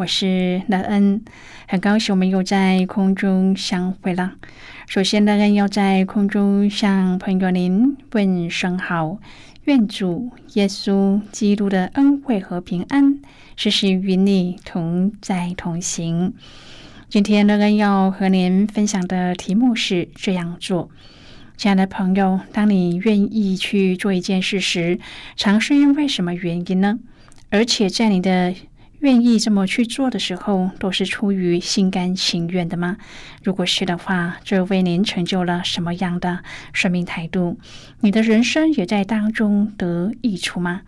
我是乐恩，很高兴我们又在空中相会了。首先，乐恩要在空中向朋友您问声好，愿主耶稣基督的恩惠和平安时时与你同在同行。今天，乐恩要和您分享的题目是这样做。亲爱的朋友，当你愿意去做一件事时，常是因为什么原因呢？而且在你的愿意这么去做的时候，都是出于心甘情愿的吗？如果是的话，这为您成就了什么样的生命态度？你的人生也在当中得益处吗？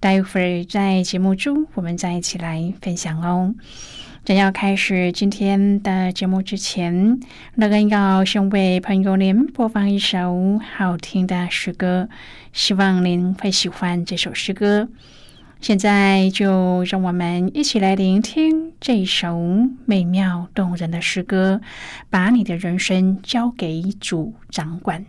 待会儿在节目中，我们再一起来分享哦。在要开始今天的节目之前，乐恩要先为朋友您播放一首好听的诗歌，希望您会喜欢这首诗歌。现在就让我们一起来聆听这首美妙动人的诗歌，把你的人生交给主掌管。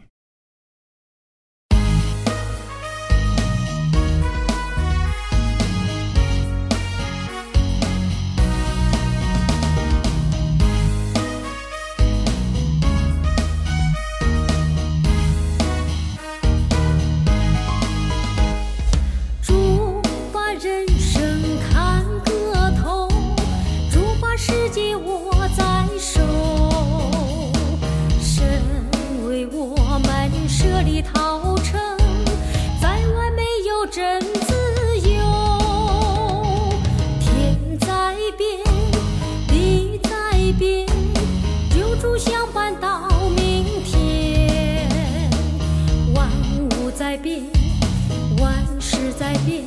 变万事在变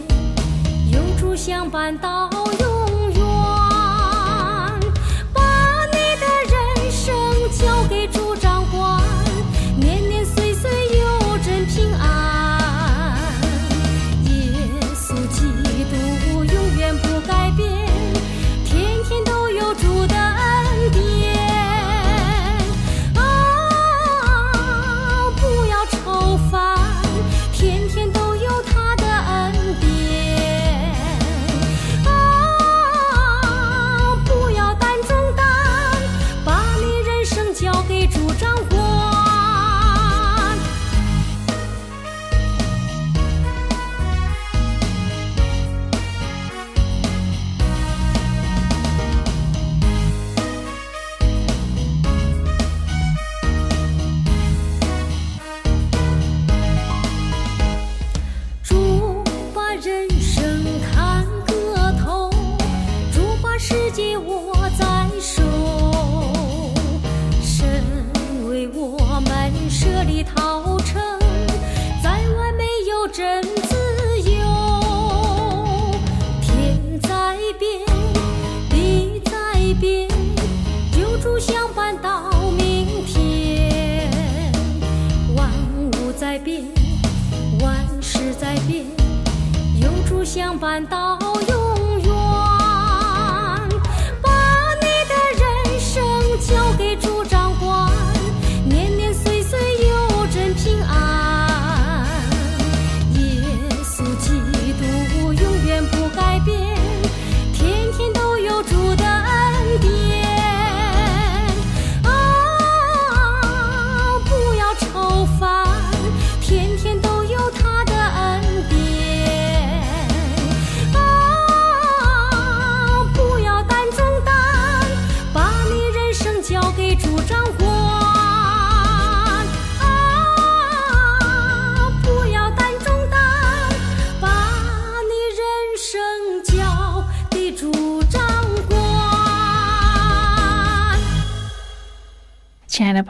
有主相伴到永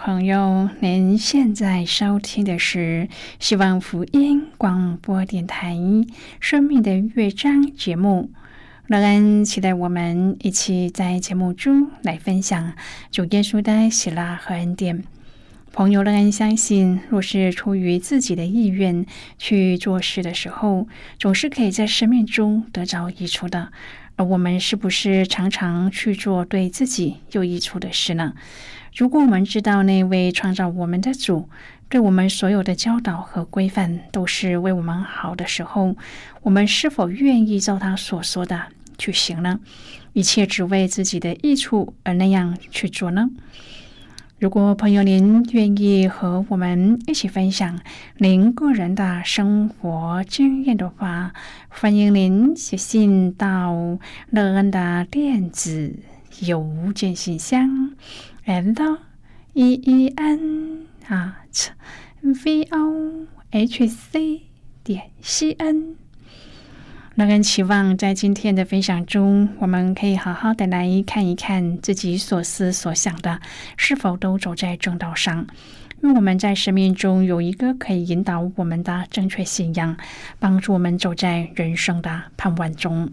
朋友，您现在收听的是希望福音广播电台《生命的乐章》节目。乐恩期待我们一起在节目中来分享主耶稣的喜乐和恩典。朋友乐恩相信，若是出于自己的意愿去做事的时候，总是可以在生命中得着益处的。而我们是不是常常去做对自己有益处的事呢？如果我们知道那位创造我们的主对我们所有的教导和规范都是为我们好的时候，我们是否愿意照他所说的去行呢？一切只为自己的益处而那样去做呢？如果朋友您愿意和我们一起分享您个人的生活经验的话，欢迎您写信到乐恩的电子邮件信箱。And e e n 啊，v o h c 点 c n。那更期望在今天的分享中，我们可以好好的来看一看自己所思所想的是否都走在正道上。因为我们在生命中有一个可以引导我们的正确信仰，帮助我们走在人生的盼望中。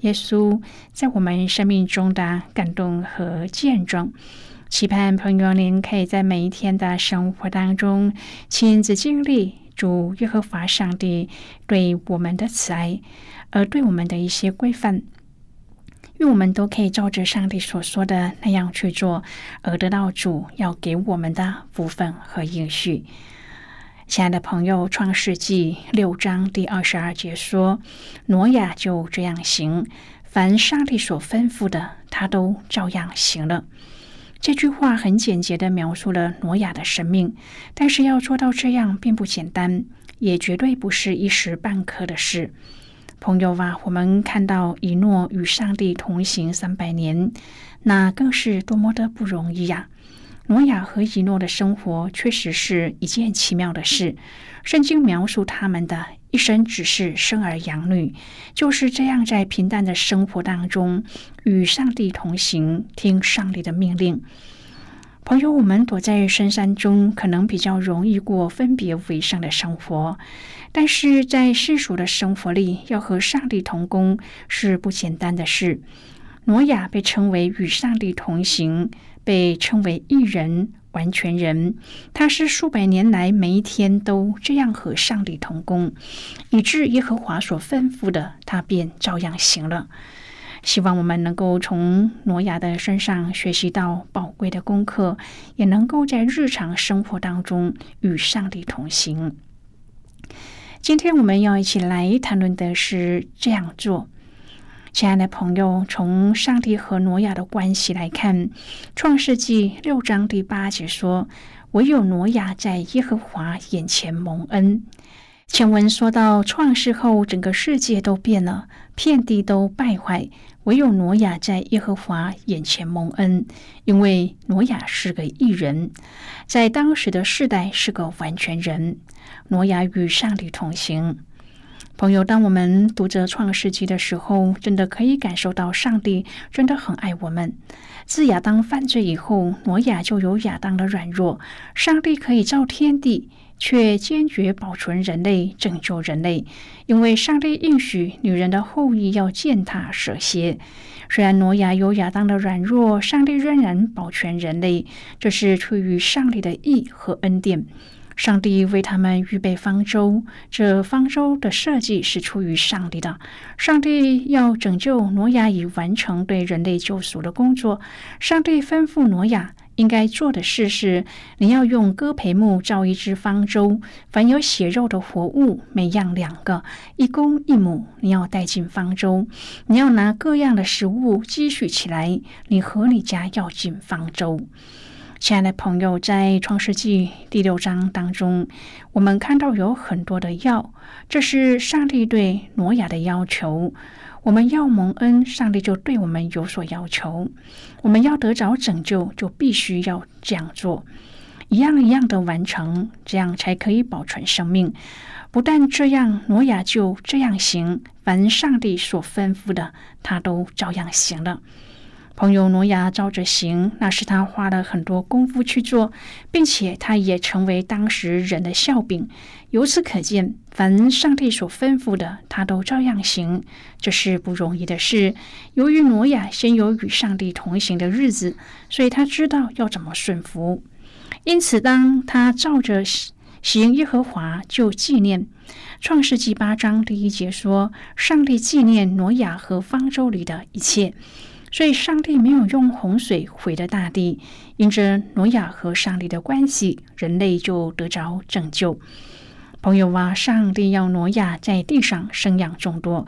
耶稣在我们生命中的感动和见证，期盼朋友您可以在每一天的生活当中亲自经历主耶和华上帝对我们的慈爱，而对我们的一些规范，愿我们都可以照着上帝所说的那样去做，而得到主要给我们的福分和应许。亲爱的朋友，《创世纪》六章第二十二节说：“挪亚就这样行，凡上帝所吩咐的，他都照样行了。”这句话很简洁的描述了挪亚的生命，但是要做到这样并不简单，也绝对不是一时半刻的事。朋友啊，我们看到以诺与上帝同行三百年，那更是多么的不容易呀！挪亚和以诺的生活确实是一件奇妙的事。圣经描述他们的一生只是生儿养女，就是这样在平淡的生活当中与上帝同行，听上帝的命令。朋友，我们躲在深山中，可能比较容易过分别为圣的生活，但是在世俗的生活里，要和上帝同工是不简单的事。挪亚被称为与上帝同行。被称为一人、完全人，他是数百年来每一天都这样和上帝同工，以致耶和华所吩咐的，他便照样行了。希望我们能够从挪亚的身上学习到宝贵的功课，也能够在日常生活当中与上帝同行。今天我们要一起来谈论的是这样做。亲爱的朋友，从上帝和挪亚的关系来看，《创世纪》六章第八节说：“唯有挪亚在耶和华眼前蒙恩。”前文说到创世后，整个世界都变了，遍地都败坏，唯有挪亚在耶和华眼前蒙恩，因为挪亚是个异人，在当时的世代是个完全人。挪亚与上帝同行。朋友，当我们读着《创世纪》的时候，真的可以感受到上帝真的很爱我们。自亚当犯罪以后，挪亚就有亚当的软弱，上帝可以造天地，却坚决保存人类，拯救人类，因为上帝应许女人的后裔要践踏蛇蝎。虽然挪亚有亚当的软弱，上帝仍然保全人类，这是出于上帝的意和恩典。上帝为他们预备方舟，这方舟的设计是出于上帝的。上帝要拯救挪亚，以完成对人类救赎的工作。上帝吩咐挪亚应该做的事是：你要用戈培木造一只方舟，凡有血肉的活物，每样两个，一公一母，你要带进方舟。你要拿各样的食物积蓄起来，你和你家要进方舟。亲爱的朋友，在创世纪第六章当中，我们看到有很多的要，这是上帝对挪亚的要求。我们要蒙恩，上帝就对我们有所要求。我们要得着拯救，就必须要这样做，一样一样的完成，这样才可以保存生命。不但这样，挪亚就这样行，凡上帝所吩咐的，他都照样行了。朋友挪亚照着行，那是他花了很多功夫去做，并且他也成为当时人的笑柄。由此可见，凡上帝所吩咐的，他都照样行，这是不容易的事。由于挪亚先有与上帝同行的日子，所以他知道要怎么顺服。因此，当他照着行耶和华，就纪念创世纪八章第一节说：“上帝纪念挪亚和方舟里的一切。”所以，上帝没有用洪水毁了大地，因着挪亚和上帝的关系，人类就得着拯救。朋友啊，上帝要挪亚在地上生养众多，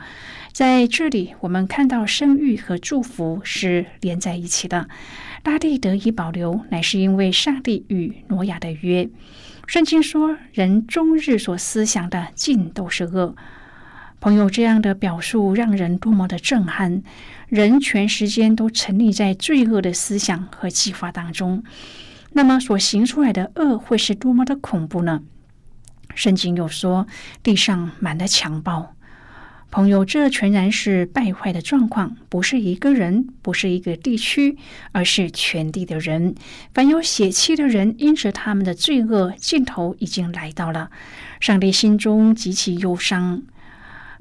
在这里我们看到生育和祝福是连在一起的。大地得以保留，乃是因为上帝与挪亚的约。圣经说，人终日所思想的尽都是恶。朋友，这样的表述让人多么的震撼！人全时间都沉溺在罪恶的思想和计划当中，那么所行出来的恶会是多么的恐怖呢？圣经又说，地上满了强暴。朋友，这全然是败坏的状况，不是一个人，不是一个地区，而是全地的人。凡有血气的人，因着他们的罪恶，尽头已经来到了，上帝心中极其忧伤。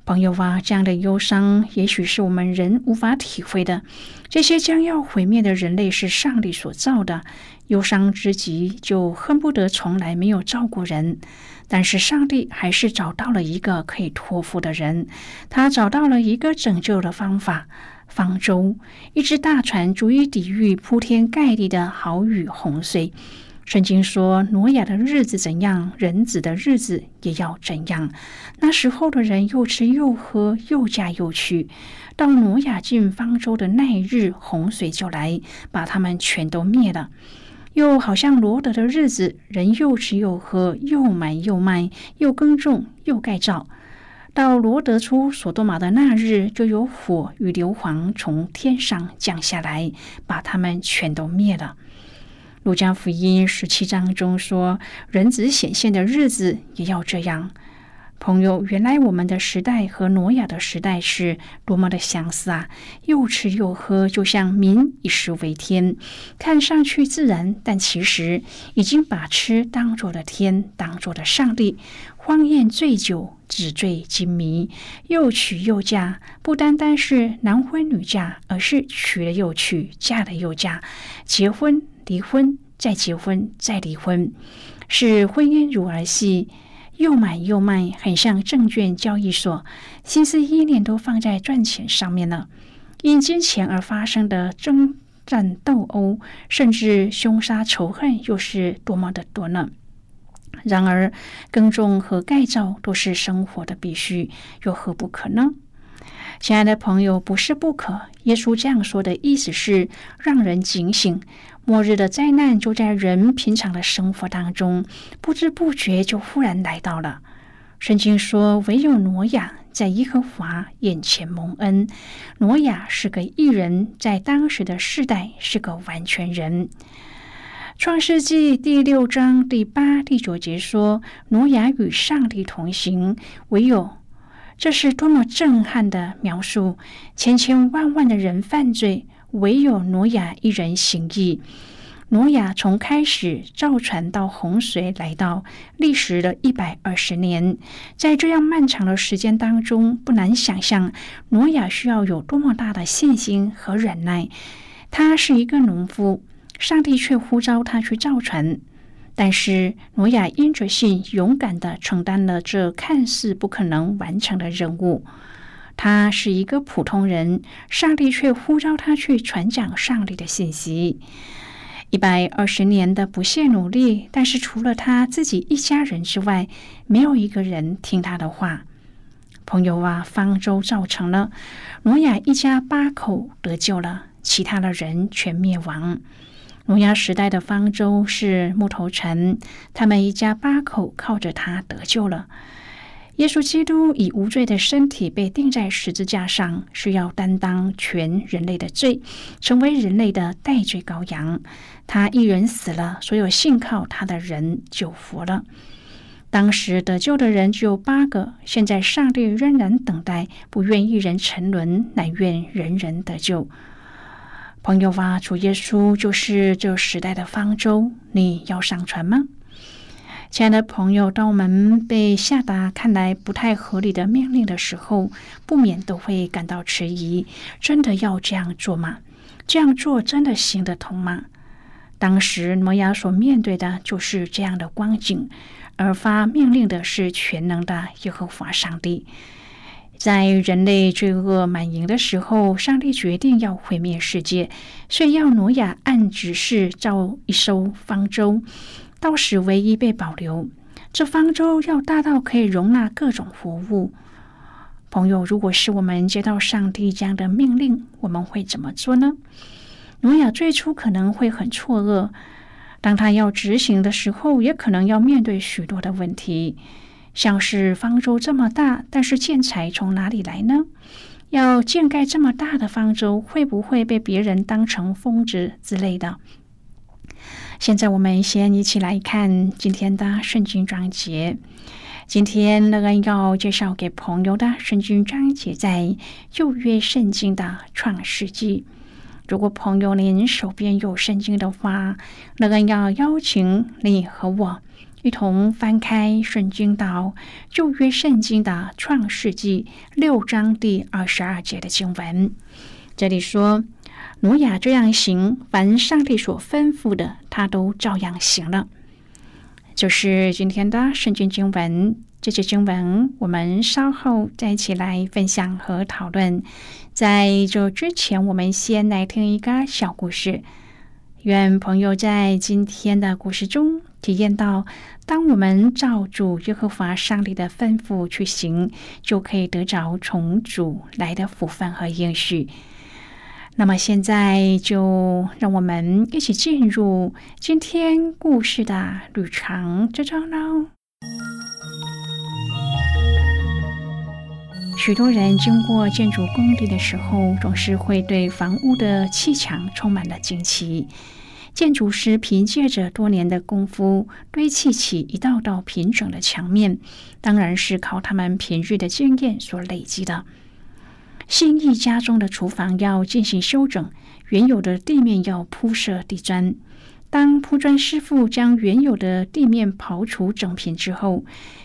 朋友啊，这样的忧伤，也许是我们人无法体会的。这些将要毁灭的人类是上帝所造的，忧伤之极，就恨不得从来没有造过人。但是上帝还是找到了一个可以托付的人，他找到了一个拯救的方法——方舟，一只大船，足以抵御铺天盖地的豪雨洪水。圣经说：“挪亚的日子怎样，人子的日子也要怎样。那时候的人又吃又喝，又嫁又娶。到挪亚进方舟的那日，洪水就来，把他们全都灭了。又好像罗德的日子，人又吃又喝，又买又卖，又耕种又盖造。到罗德出所多玛的那日，就有火与硫磺从天上降下来，把他们全都灭了。”路加福音十七章中说：“人子显现的日子也要这样。”朋友，原来我们的时代和挪亚的时代是多么的相似啊！又吃又喝，就像民以食为天，看上去自然，但其实已经把吃当做了天，当做了上帝。荒宴醉酒，纸醉金迷，又娶又嫁，不单单是男婚女嫁，而是娶了又娶，嫁了又嫁，结婚。离婚，再结婚，再离婚，是婚姻如儿戏，又买又卖，很像证券交易所，心思意念都放在赚钱上面了。因金钱而发生的争战斗殴，甚至凶杀仇恨，又是多么的多呢？然而，耕种和盖造都是生活的必须，又何不可呢？亲爱的朋友，不是不可。耶稣这样说的意思是让人警醒。末日的灾难就在人平常的生活当中，不知不觉就忽然来到了。圣经说，唯有挪亚在耶和华眼前蒙恩。挪亚是个异人，在当时的世代是个完全人。创世纪第六章第八、第九节说，挪亚与上帝同行，唯有。这是多么震撼的描述！千千万万的人犯罪，唯有挪亚一人行义。挪亚从开始造船到洪水来到，历时了一百二十年。在这样漫长的时间当中，不难想象挪亚需要有多么大的信心和忍耐。他是一个农夫，上帝却呼召他去造船。但是，挪亚因着信，勇敢的承担了这看似不可能完成的任务。他是一个普通人，上帝却呼召他去传讲上帝的信息。一百二十年的不懈努力，但是除了他自己一家人之外，没有一个人听他的话。朋友啊，方舟造成了，挪亚一家八口得救了，其他的人全灭亡。挪亚时代的方舟是木头城，他们一家八口靠着它得救了。耶稣基督以无罪的身体被钉在十字架上，需要担当全人类的罪，成为人类的代罪羔羊。他一人死了，所有信靠他的人就活了。当时得救的人只有八个，现在上帝仍然等待，不愿一人沉沦，乃愿人人得救。朋友啊，主耶稣就是这时代的方舟，你要上船吗？亲爱的朋友，当我们被下达看来不太合理的命令的时候，不免都会感到迟疑：真的要这样做吗？这样做真的行得通吗？当时摩亚所面对的就是这样的光景。而发命令的是全能的耶和华上帝。在人类罪恶满盈的时候，上帝决定要毁灭世界，所以要挪亚按指示造一艘方舟，到时唯一被保留。这方舟要大到可以容纳各种活物。朋友，如果是我们接到上帝这样的命令，我们会怎么做呢？挪亚最初可能会很错愕。当他要执行的时候，也可能要面对许多的问题，像是方舟这么大，但是建材从哪里来呢？要建盖这么大的方舟，会不会被别人当成疯子之类的？现在我们先一起来看今天的圣经章节。今天乐恩要介绍给朋友的圣经章节，在旧约圣经的创世纪。如果朋友您手边有圣经的话，乐恩要邀请你和我一同翻开圣经到旧约圣经的创世纪六章第二十二节的经文。这里说，挪亚这样行，凡上帝所吩咐的，他都照样行了。就是今天的圣经经文。这些经文，我们稍后再一起来分享和讨论。在这之前，我们先来听一个小故事。愿朋友在今天的故事中体验到，当我们照主耶和华上帝的吩咐去行，就可以得着从主来的福分和应许。那么，现在就让我们一起进入今天故事的旅程之中喽。许多人经过建筑工地的时候，总是会对房屋的砌墙充满了惊奇。建筑师凭借着多年的功夫堆砌起一道道平整的墙面，当然是靠他们平日的经验所累积的。新一家中的厨房要进行修整，原有的地面要铺设地砖。当铺砖师傅将原有的地面刨除整平之后，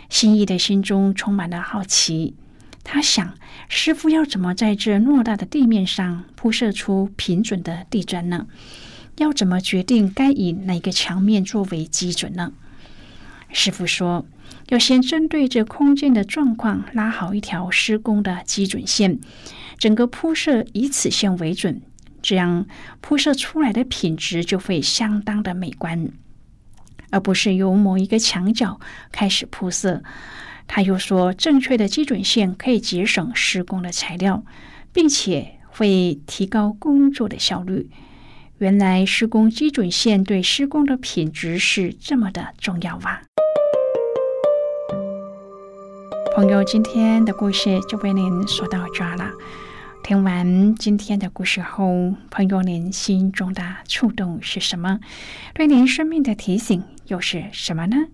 新义的心中充满了好奇。他想，师傅要怎么在这偌大的地面上铺设出平准的地砖呢？要怎么决定该以哪个墙面作为基准呢？师傅说，要先针对这空间的状况拉好一条施工的基准线，整个铺设以此线为准，这样铺设出来的品质就会相当的美观，而不是由某一个墙角开始铺设。他又说，正确的基准线可以节省施工的材料，并且会提高工作的效率。原来施工基准线对施工的品质是这么的重要啊！朋友，今天的故事就为您说到这了。听完今天的故事后，朋友您心中的触动是什么？对您生命的提醒又是什么呢？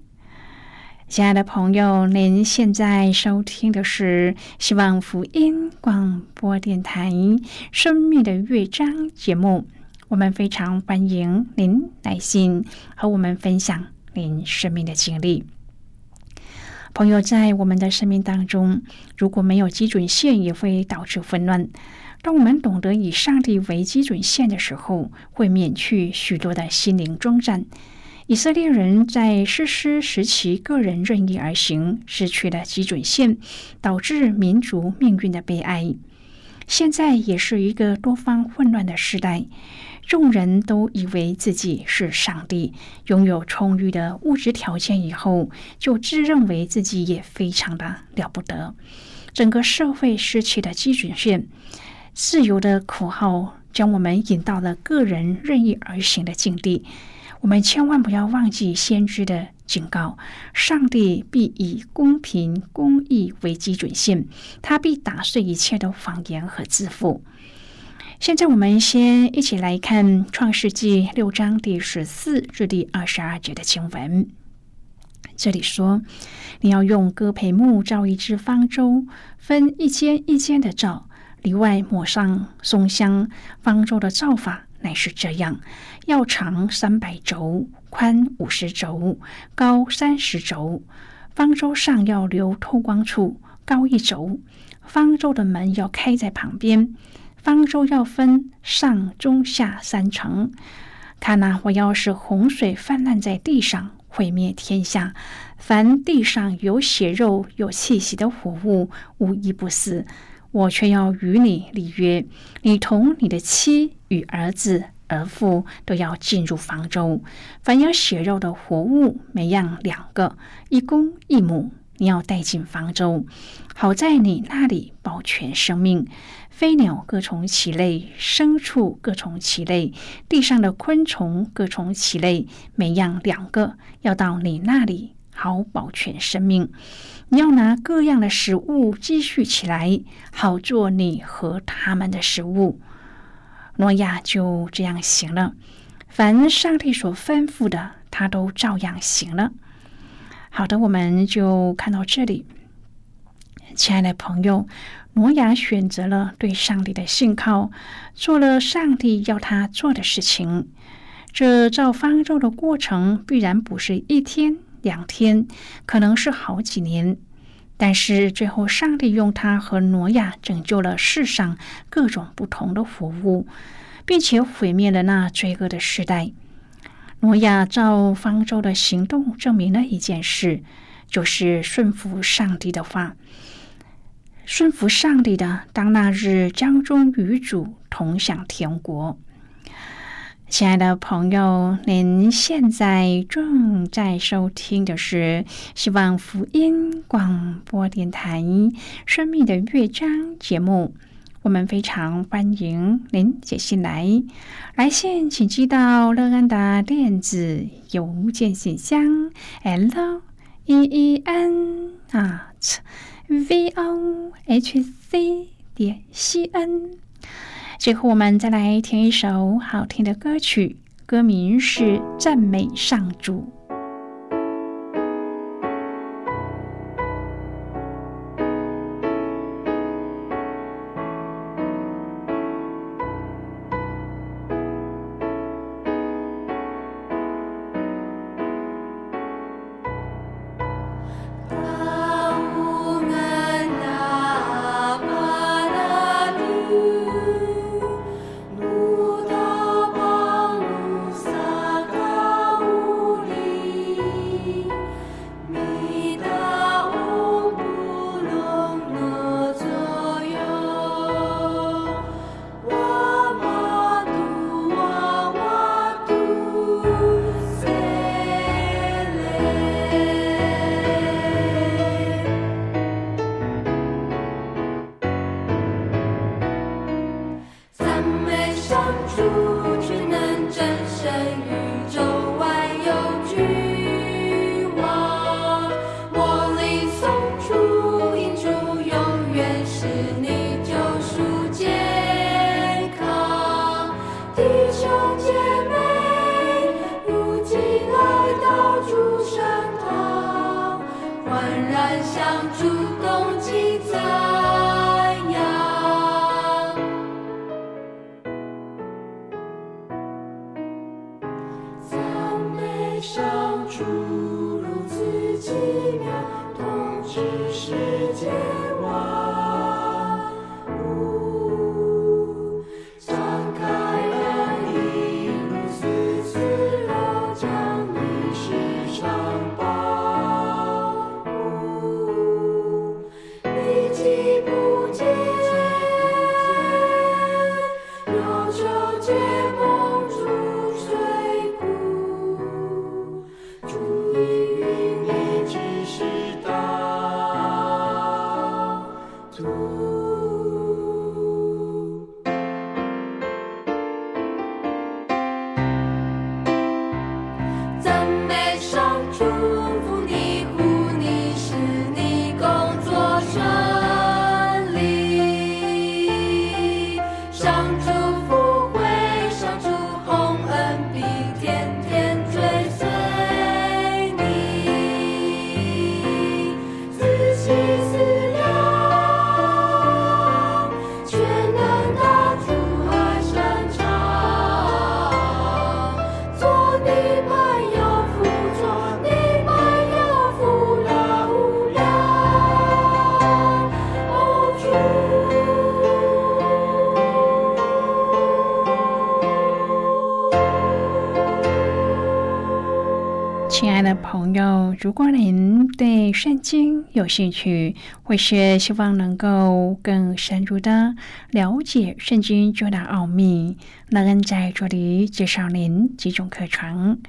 亲爱的朋友，您现在收听的是希望福音广播电台《生命的乐章》节目。我们非常欢迎您来信和我们分享您生命的经历。朋友，在我们的生命当中，如果没有基准线，也会导致混乱。当我们懂得以上帝为基准线的时候，会免去许多的心灵征战。以色列人在实施时期个人任意而行，失去了基准线，导致民族命运的悲哀。现在也是一个多方混乱的时代，众人都以为自己是上帝，拥有充裕的物质条件以后，就自认为自己也非常的了不得。整个社会失去了基准线，自由的口号将我们引到了个人任意而行的境地。我们千万不要忘记先知的警告：上帝必以公平公义为基准线，他必打碎一切的谎言和自负。现在，我们先一起来看《创世纪》六章第十四至第二十二节的经文。这里说：“你要用戈培木造一只方舟，分一间一间的造，里外抹上松香。方舟的造法乃是这样：要长三百轴，宽五十轴，高三十轴。方舟上要留透光处，高一轴。方舟的门要开在旁边。”方舟要分上中下三层。看呐，我要是洪水泛滥在地上，毁灭天下，凡地上有血肉、有气息的活物，无一不死。我却要与你立约，你同你的妻与儿子、儿妇都要进入方舟。凡有血肉的活物，每样两个，一公一母，你要带进方舟，好在你那里保全生命。飞鸟各从其类，牲畜各从其类，地上的昆虫各从其类，每样两个，要到你那里，好保全生命。你要拿各样的食物积蓄起来，好做你和他们的食物。诺亚就这样行了，凡上帝所吩咐的，他都照样行了。好的，我们就看到这里，亲爱的朋友。挪亚选择了对上帝的信靠，做了上帝要他做的事情。这造方舟的过程必然不是一天两天，可能是好几年。但是最后，上帝用他和挪亚拯救了世上各种不同的活物，并且毁灭了那罪恶的时代。挪亚造方舟的行动证明了一件事，就是顺服上帝的话。顺服上帝的，当那日江中与主同享天国。亲爱的朋友，您现在正在收听的是希望福音广播电台《生命的乐章》节目。我们非常欢迎您写信来，来信请寄到乐安的电子邮件信箱：l e e n at。V o h c 点 c n。最后，我们再来听一首好听的歌曲，歌名是《赞美上主》。有兴趣，或是希望能够更深入的了解圣经中的奥秘，那恩在这里介绍您几种课程。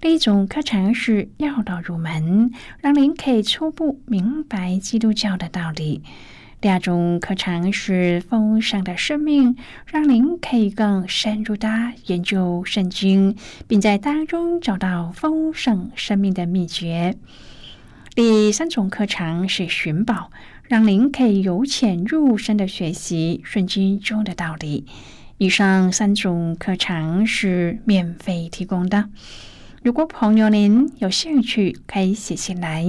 第一种课程是要道入门，让您可以初步明白基督教的道理。第二种课程是丰盛的生命，让您可以更深入的研究圣经，并在当中找到丰盛生命的秘诀。第三种课程是寻宝，让您可以由浅入深的学习圣经中的道理。以上三种课程是免费提供的。如果朋友您有兴趣，可以写信来。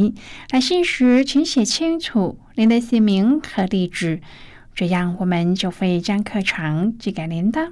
来信时，请写清楚您的姓名和地址，这样我们就会将课程寄给您的。